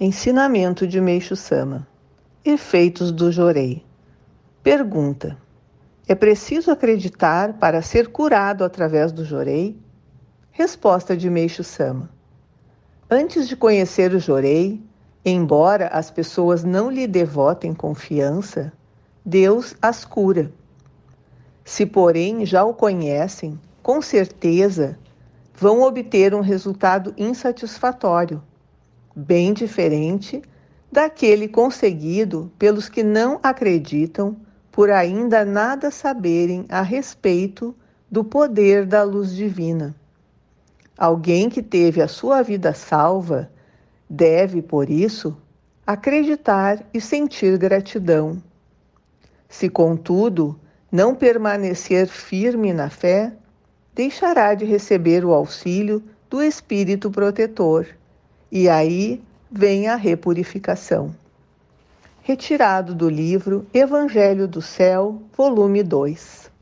Ensinamento de Meixo Sama. Efeitos do jorei. Pergunta: É preciso acreditar para ser curado através do jorei? Resposta de Meixo Sama. Antes de conhecer o jorei, embora as pessoas não lhe devotem confiança, Deus as cura. Se, porém, já o conhecem, com certeza vão obter um resultado insatisfatório bem diferente daquele conseguido pelos que não acreditam por ainda nada saberem a respeito do poder da luz divina. Alguém que teve a sua vida salva deve, por isso, acreditar e sentir gratidão. Se, contudo, não permanecer firme na fé, deixará de receber o auxílio do Espírito protetor e aí vem a repurificação. Retirado do livro Evangelho do Céu, volume 2.